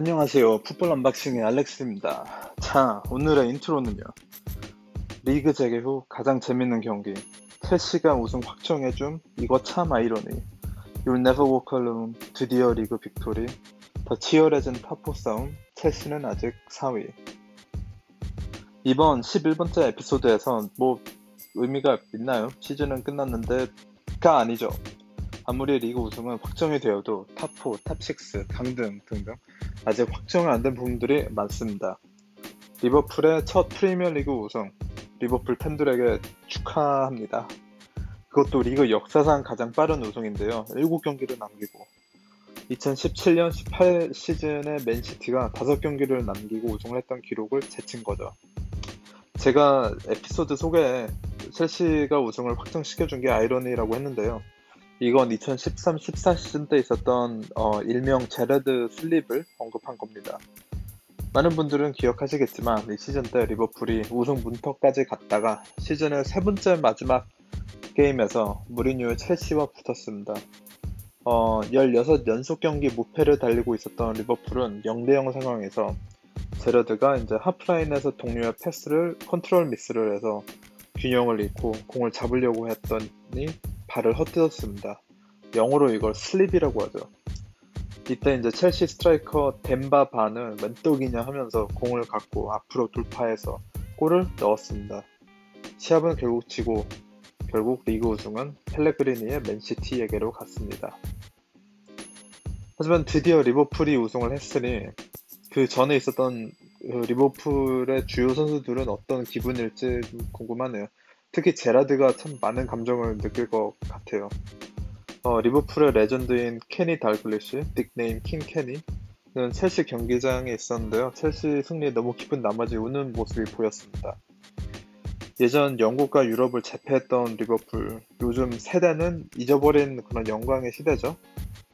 안녕하세요. 풋볼 언박싱의 알렉스입니다. 자, 오늘의 인트로는요. 리그 재개 후 가장 재밌는 경기. 첼시가 우승 확정해줌. 이거 참 아이러니. You'll never walk alone. 드디어 리그 victory. 더 치열해진 탑4 싸움. 첼시는 아직 4위. 이번 11번째 에피소드에선 뭐 의미가 있나요? 시즌은 끝났는데 가 아니죠. 아무리 리그 우승은 확정이 되어도 탑4, 탑6, 강등 등등 아직 확정 안된 부분들이 많습니다. 리버풀의 첫 프리미어리그 우승, 리버풀 팬들에게 축하합니다. 그것도 리그 역사상 가장 빠른 우승인데요. 7경기를 남기고 2017년 18 시즌에 맨시티가 5경기를 남기고 우승을 했던 기록을 제친 거죠. 제가 에피소드 소개에 첼시가 우승을 확정시켜준 게 아이러니라고 했는데요. 이건 2013-14 시즌 때 있었던 어, 일명 제레드 슬립을 언급한 겁니다. 많은 분들은 기억하시겠지만 이 시즌 때 리버풀이 우승 문턱까지 갔다가 시즌의 세 번째 마지막 게임에서 무리뉴의 첼시와 붙었습니다. 어, 16연속 경기 무패를 달리고 있었던 리버풀은 0대0 상황에서 제러드가 이제 하프라인에서 동료의 패스를 컨트롤 미스를 해서 균형을 잃고 공을 잡으려고 했더니 발을 헛디뎠습니다. 영어로 이걸 slip이라고 하죠. 이때 이제 첼시 스트라이커 뎀바 바는 웬떡이냐 하면서 공을 갖고 앞으로 돌파해서 골을 넣었습니다. 시합은 결국 지고 결국 리그 우승은 펠레그리니의 맨시티에게로 갔습니다. 하지만 드디어 리버풀이 우승을 했으니 그 전에 있었던 그 리버풀의 주요 선수들은 어떤 기분일지 궁금하네요. 특히 제라드가 참 많은 감정을 느낄 것 같아요. 어, 리버풀의 레전드인 케니 달글리시, 닉네임 킹 케니는 첼시 경기장에 있었는데요. 첼시 승리에 너무 기쁜 나머지 우는 모습이 보였습니다. 예전 영국과 유럽을 제패했던 리버풀, 요즘 세대는 잊어버린 그런 영광의 시대죠.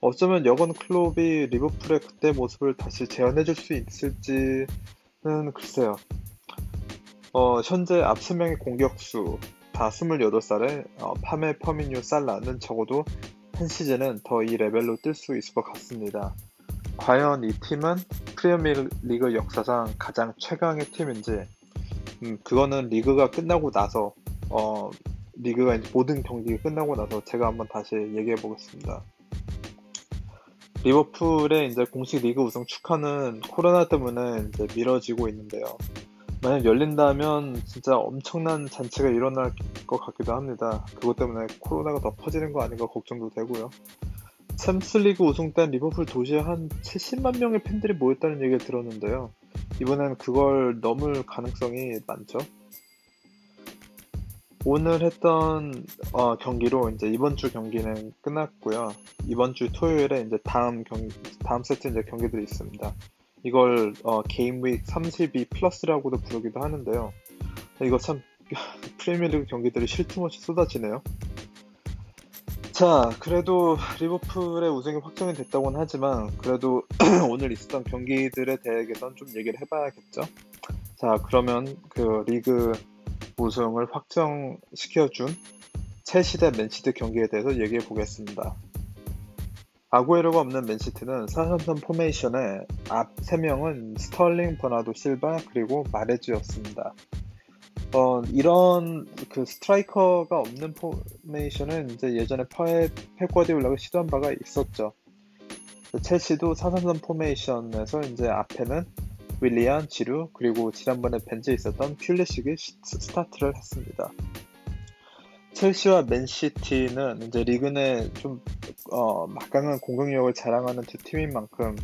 어쩌면 유르겐 클롭이 리버풀의 그때 모습을 다시 재현해줄 수 있을지는 글쎄요. 어, 현재 앞 세 명의 공격수 다 28살의 어, 마네 퍼미뉴 살라는 적어도 한 시즌은 더 이 레벨로 뛸 수 있을 것 같습니다. 과연 이 팀은 프리미어 리그 역사상 가장 최강의 팀인지 음, 그거는 리그가 끝나고 나서 어, 리그가 모든 경기가 끝나고 나서 제가 한번 다시 얘기해 보겠습니다. 리버풀의 이제 공식 리그 우승 축하는 코로나 때문에 이제 미뤄지고 있는데요. 만약 열린다면 진짜 엄청난 잔치가 일어날 것 같기도 합니다. 그것 때문에 코로나가 더 퍼지는 거 아닌가 걱정도 되고요. 챔스리그 우승 때 리버풀 도시에 한 70만 명의 팬들이 모였다는 얘기를 들었는데요. 이번엔 그걸 넘을 가능성이 많죠. 오늘 했던 어, 경기로 이제 이번 주 경기는 끝났고요. 이번 주 토요일에 이제 다음 경 다음 세트 이제 경기들이 있습니다. 이걸 어, 게임 윅32 플러스라고도 부르기도 하는데요. 이거 참 프리미어리그 경기들이 쉴 틈 없이 쏟아지네요. 자, 그래도 리버풀의 우승이 확정이 됐다고는 하지만 그래도 오늘 있었던 경기들에 대해서는 좀 얘기를 해봐야겠죠. 자, 그러면 그 리그 우승을 확정시켜준 첼시 대 맨시티 경기에 대해서 얘기해 보겠습니다. 아구에로가 없는 맨시티는 4-3-3 포메이션의 앞 3명은 스털링, 버나도 실바, 그리고 마레즈였습니다. 어, 이런 그 스트라이커가 없는 포메이션은 이제 예전에 펩, 펩 과르디올라가 시도한 바가 있었죠. 첼시도 4-3-3 포메이션에서 이제 앞에는 윌리안, 지루, 그리고 지난번에 벤치에 있었던 퓰리식이 스타트를 했습니다. 첼시와 맨시티는 이제 리그 내좀 어, 막강한 공격력을 자랑하는 두 팀인 만큼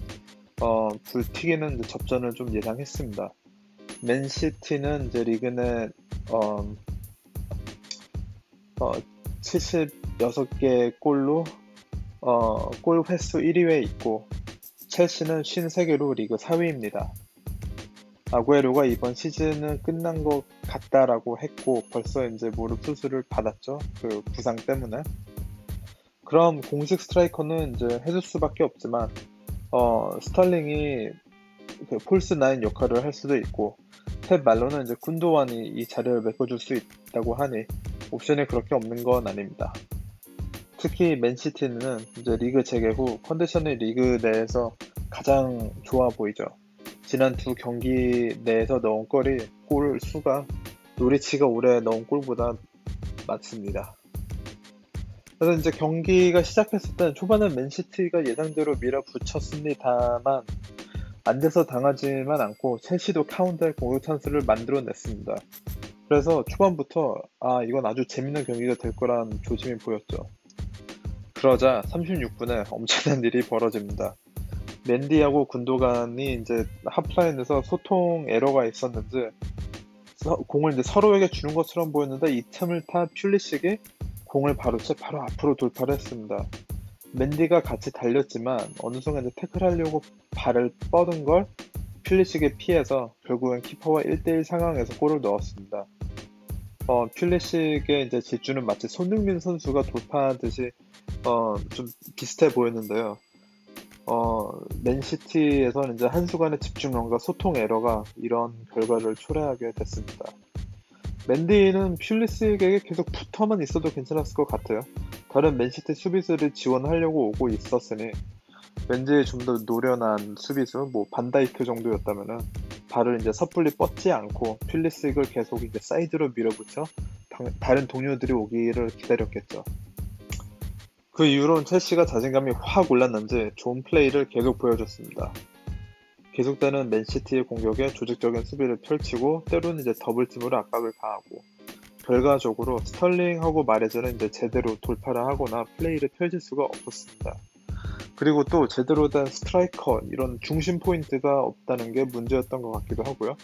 어, 불튀기는 접전을 좀 예상했습니다. 맨시티는 이제 리그 내 어, 어, 76개 골로 어, 골 횟수 1위에 있고 첼시는 53개로 리그 4위입니다. 아구에로가 이번 시즌은 끝난 것 같다라고 했고 벌써 이제 무릎 수술을 받았죠. 그 부상 때문에. 그럼 공식 스트라이커는 이제 제주스밖에 없지만 어, 스털링이 그 false nine 역할을 할 수도 있고 펩 말로는 이제 귄도안이 이 자리를 메꿔줄 수 있다고 하니 옵션이 그렇게 없는 건 아닙니다. 특히 맨시티는 이제 리그 재개 후 컨디션이 리그 내에서 가장 좋아 보이죠. 지난 두 경기 내에서 넣은 골이 골 수가 노리치가 올해 넣은 골보다 많습니다. 그래서 이제 경기가 시작했을 때는 초반에 맨시티가 예상대로 밀어붙였습니다만 안 돼서 당하지만 않고 첼시도 카운터의 공격 찬스를 만들어냈습니다. 그래서 초반부터 아 이건 아주 재밌는 경기가 될 거란 조짐이 보였죠. 그러자 36분에 엄청난 일이 벌어집니다. 맨디하고 군도간이 이제 하프라인에서 소통 에러가 있었는지 공을 이제 서로에게 주는 것처럼 보였는데 이 틈을 타 퓰리식이 공을 바로 채 바로 앞으로 돌파를 했습니다. 맨디가 같이 달렸지만 어느 순간 이제 태클하려고 발을 뻗은 걸 퓰리식에 피해서 결국엔 키퍼와 1대1 상황에서 골을 넣었습니다. 어, 퓰리식의 이제 질주는 마치 손흥민 선수가 돌파하듯이 어, 좀 비슷해 보였는데요. 어, 맨시티에서는 이제 한순간의 집중력과 소통 에러가 이런 결과를 초래하게 됐습니다. 맨디는 퓰리스에게 계속 붙어만 있어도 괜찮았을 것 같아요. 다른 맨시티 수비수를 지원하려고 오고 있었으니 왠지 좀 더 노련한 수비수, 뭐 반다이크 정도였다면은 발을 이제 섣불리 뻗지 않고 퓰리식을 계속 이제 사이드로 밀어붙여 다른 동료들이 오기를 기다렸겠죠. 그 이후로는 첼시가 자신감이 확 올랐는지 좋은 플레이를 계속 보여줬습니다. 계속되는 맨시티의 공격에 조직적인 수비를 펼치고 때로는 이제 double team으로 압박을 가하고 결과적으로 스털링하고 마레즈는 이제 제대로 돌파를 하거나 플레이를 펼칠 수가 없었습니다. 그리고 또 제대로 된 스트라이커 이런 중심 포인트가 없다는 게 문제였던 것 같기도 하고요.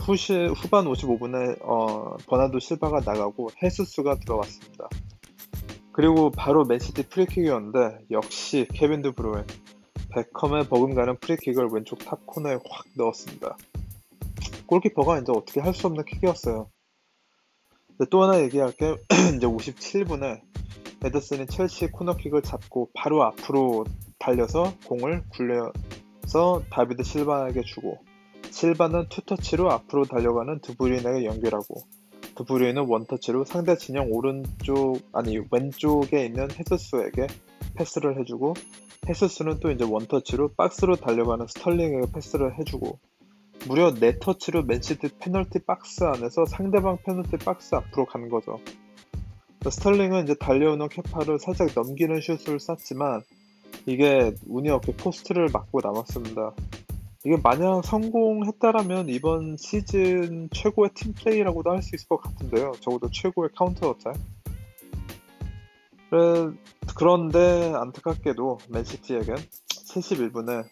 후시, 후반 55분에 어, 버나도 실바가 나가고 헤스스가 들어왔습니다. 그리고 바로 맨시티 프리킥이었는데 역시 케빈 드브루엔 베컴에 버금가는 프리킥을 왼쪽 top 코너에 확 넣었습니다. 골키퍼가 이제 어떻게 할 수 없는 킥이었어요. 또 하나 얘기할 게 이제 57분에 에더슨이 첼시 코너킥을 잡고 바로 앞으로 달려서 공을 굴려서 다비드 실바에게 주고 실바는 two touch로 앞으로 달려가는 드브루인에게 연결하고 드브루인은 원터치로 상대 진영 오른쪽 아니 왼쪽에 있는 헤스스에게 패스를 해주고 헤스스는 또 이제 원터치로 박스로 달려가는 스털링에게 패스를 해주고 무려 4터치로 맨시티 페널티 박스 안에서 상대방 페널티 박스 앞으로 간 거죠. 스털링은 이제 달려오는 케파를 살짝 넘기는 슛을 쐈지만 이게 운이 없게 포스트를 맞고 나왔습니다. 이게 만약 성공했다라면 이번 시즌 최고의 팀 플레이라고도 할 수 있을 것 같은데요. 적어도 최고의 counter attack. 그런데 안타깝게도 맨시티에겐 71분에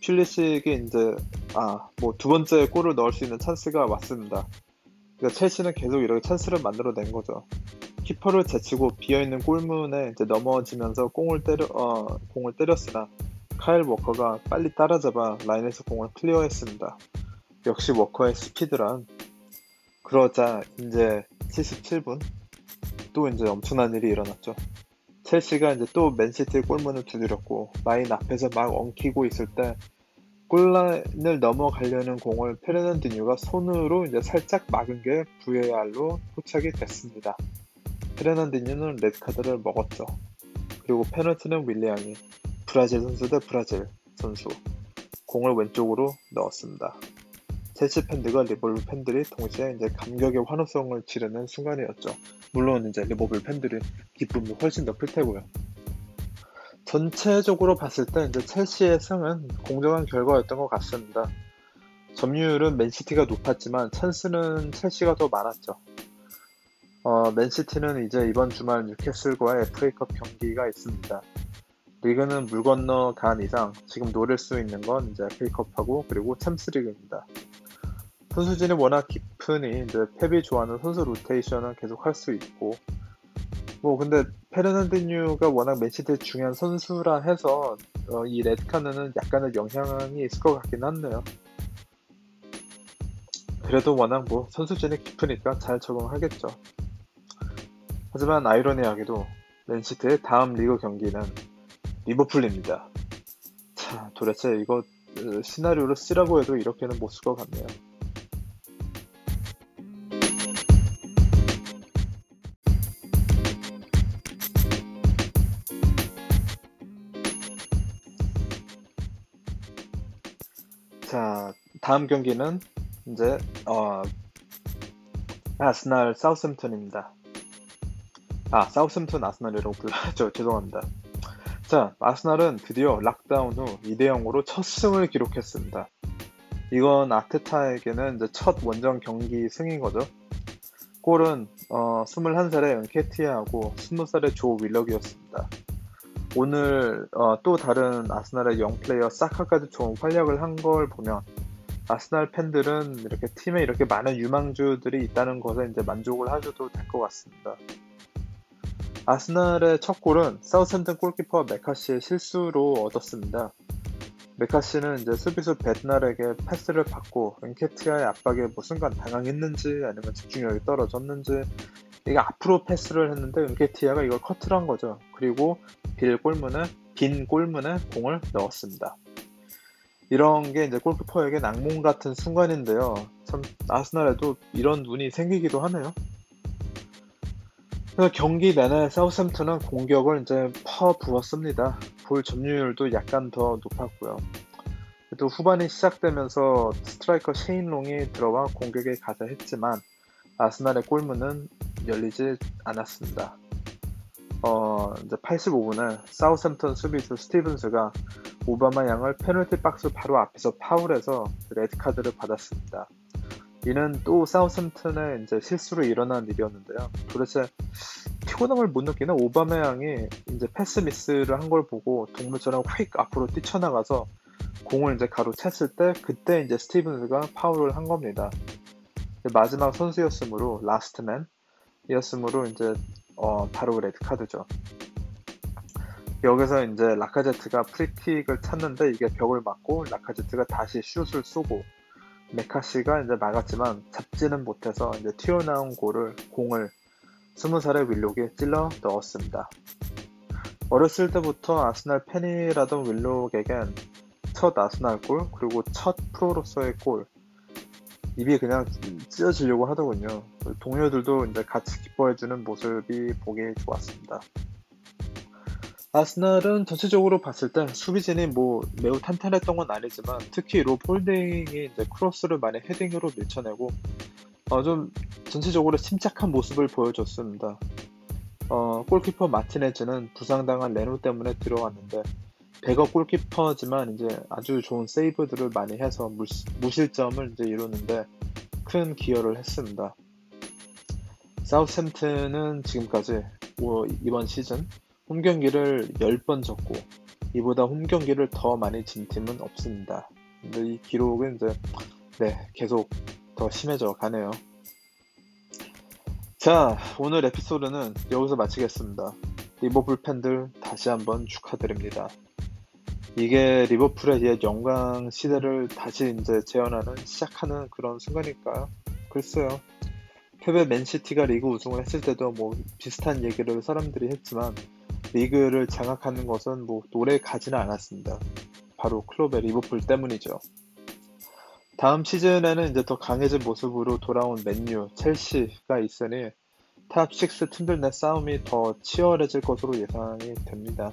퓰리식이 이제 아 뭐 두 번째 골을 넣을 수 있는 찬스가 왔습니다. 그러니까 첼시는 계속 이렇게 찬스를 만들어낸 거죠. 키퍼를 제치고 비어있는 골문에 이제 넘어지면서 공을 때려 어, 공을 때렸으나 카일 워커가 빨리 따라잡아 라인에서 공을 클리어했습니다. 역시 워커의 스피드란 그러자 이제 77분 또 이제 엄청난 일이 일어났죠. 첼시가 이제 또 맨시티의 골문을 두드렸고 라인 앞에서 막 엉키고 있을 때 골라인을 넘어가려는 공을 페르난디뉴가 손으로 이제 살짝 막은 게 VAR로 포착이 됐습니다. 페르난디뉴는 레드카드를 먹었죠. 그리고 페널티는 윌리안이 브라질 선수 대 브라질 선수 공을 왼쪽으로 넣었습니다. 첼시 팬들과 리버풀 팬들이 동시에 이제 감격의 환호성을 지르는 순간이었죠. 물론 이제 리버풀 팬들이 기쁨이 훨씬 더 클 테고요. 전체적으로 봤을 때 이제 첼시의 승은 공정한 결과였던 것 같습니다. 점유율은 맨시티가 높았지만 찬스는 첼시가 더 많았죠. 어, 맨시티는 이제 이번 주말 뉴캐슬과의 FA컵 경기가 있습니다. 리그는 물 건너 간 이상 지금 노릴 수 있는 건 이제 FA컵하고 그리고 챔스리그입니다. 선수진이 워낙 깊으니 이제 펩이 좋아하는 선수 로테이션은 계속 할 수 있고 뭐 근데 페르난디뉴가 워낙 맨시티의 중요한 선수라 해서 어, 이 레드카드는 약간의 영향이 있을 것 같긴 한데요. 그래도 워낙 뭐 선수진이 깊으니까 잘 적응하겠죠. 하지만 아이러니하게도 맨시티의 다음 리그 경기는 리버풀입니다. 자, 도대체 이거 어, 시나리오를 쓰라고 해도 이렇게는 못 쓸 것 같네요. 자, 다음 경기는 이제 어, 아스날 사우스햄튼입니다. 아, 사우스햄튼 아스날이라고 불러죠. 죄송합니다. 자, 아스날은 드디어 락다운 후 2대 0으로 첫 승을 기록했습니다. 이건 아테타에게는 첫 원정 경기 승인 거죠. 골은 어, 21살의 은케티아하고 20살의 조 윌럭이었습니다. 오늘 어, 또 다른 아스날의 영 플레이어 사카까지 좋은 활약을 한 걸 보면 아스날 팬들은 이렇게 팀에 이렇게 많은 유망주들이 있다는 것에 이제 만족을 하셔도 될 것 같습니다. 아스날의 첫 골은 사우스햄튼 골키퍼 메카시의 실수로 얻었습니다. 메카시는 이제 수비수 벳날에게 패스를 받고 은케티아의 압박에 뭐 순간 당황했는지 아니면 집중력이 떨어졌는지 이게 앞으로 패스를 했는데 은케티아가 이걸 커트를 한 거죠. 그리고 빌 골문에 빈 골문에 공을 넣었습니다. 이런 게 이제 골키퍼에게 낭몽 같은 순간인데요. 참 아스날에도 이런 눈이 생기기도 하네요. 경기 내내 사우샘튼은 공격을 이제 퍼부었습니다. 볼 점유율도 약간 더 높았고요. 또 후반이 시작되면서 스트라이커 셰인롱이 들어와 공격에 가자 했지만 아스날의 골문은 열리지 않았습니다. 어, 이제 85분에 사우샘턴 수비수 스티븐스가 오바메양을 페널티 박스 바로 앞에서 파울해서 레드카드를 받았습니다. 이는 또 사우샘턴의 이제 실수로 일어난 일이었는데요. 도대체 피곤함을 못 느끼는 오바메양이 이제 패스 미스를 한 걸 보고 동물처럼 휙 앞으로 뛰쳐나가서 공을 이제 가로챘을 때 그때 이제 스티븐스가 파울을 한 겁니다. 마지막 선수였으므로 last man이었으므로 이제 어, 바로 레드 카드죠. 여기서 이제 라카제트가 프리킥을 찼는데 이게 벽을 맞고 라카제트가 다시 슛을 쏘고 매카시가 이제 막았지만 잡지는 못해서 이제 튀어나온 골을 공을 스무 살의 윌록이 찔러 넣었습니다. 어렸을 때부터 아스날 팬이라던 윌록에겐 첫 아스날 골 그리고 첫 프로로서의 골 입이 그냥 찢어지려고 하더군요. 동료들도 이제 같이 기뻐해주는 모습이 보기 좋았습니다. 아스날은 전체적으로 봤을 때 수비진이 뭐 매우 탄탄했던 건 아니지만 특히 롭 홀딩이 이제 크로스를 많이 헤딩으로 밀쳐내고 어, 좀 전체적으로 침착한 모습을 보여줬습니다. 어, 골키퍼 마티네즈는 부상당한 레노 때문에 들어왔는데 백업 골키퍼지만 이제 아주 좋은 세이브들을 많이 해서 무실점을 이제 이루는데 큰 기여를 했습니다. 사우샘튼은 지금까지 이번 시즌 홈 경기를 10번 졌고 이보다 홈 경기를 더 많이 진 팀은 없습니다. 근데 이 기록은 이제 네, 계속 더 심해져 가네요. 자, 오늘 에피소드는 여기서 마치겠습니다. 리버풀 팬들 다시 한번 축하드립니다. 이게 리버풀의 옛 영광 시대를 다시 이제 재현하는 시작하는 그런 순간일까요? 글쎄요. 펩의 맨시티가 리그 우승을 했을 때도 뭐 비슷한 얘기를 사람들이 했지만 리그를 장악하는 것은 뭐 오래 가지는 않았습니다. 바로 클롭의 리버풀 때문이죠. 다음 시즌에는 이제 더 강해진 모습으로 돌아온 맨유, 첼시가 있으니 top 6 팀들 내 싸움이 더 치열해질 것으로 예상이 됩니다.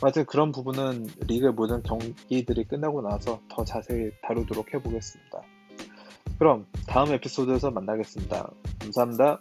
하여튼 그런 부분은 리그 모든 경기들이 끝나고 나서 더 자세히 다루도록 해보겠습니다. 그럼 다음 에피소드에서 만나겠습니다. 감사합니다.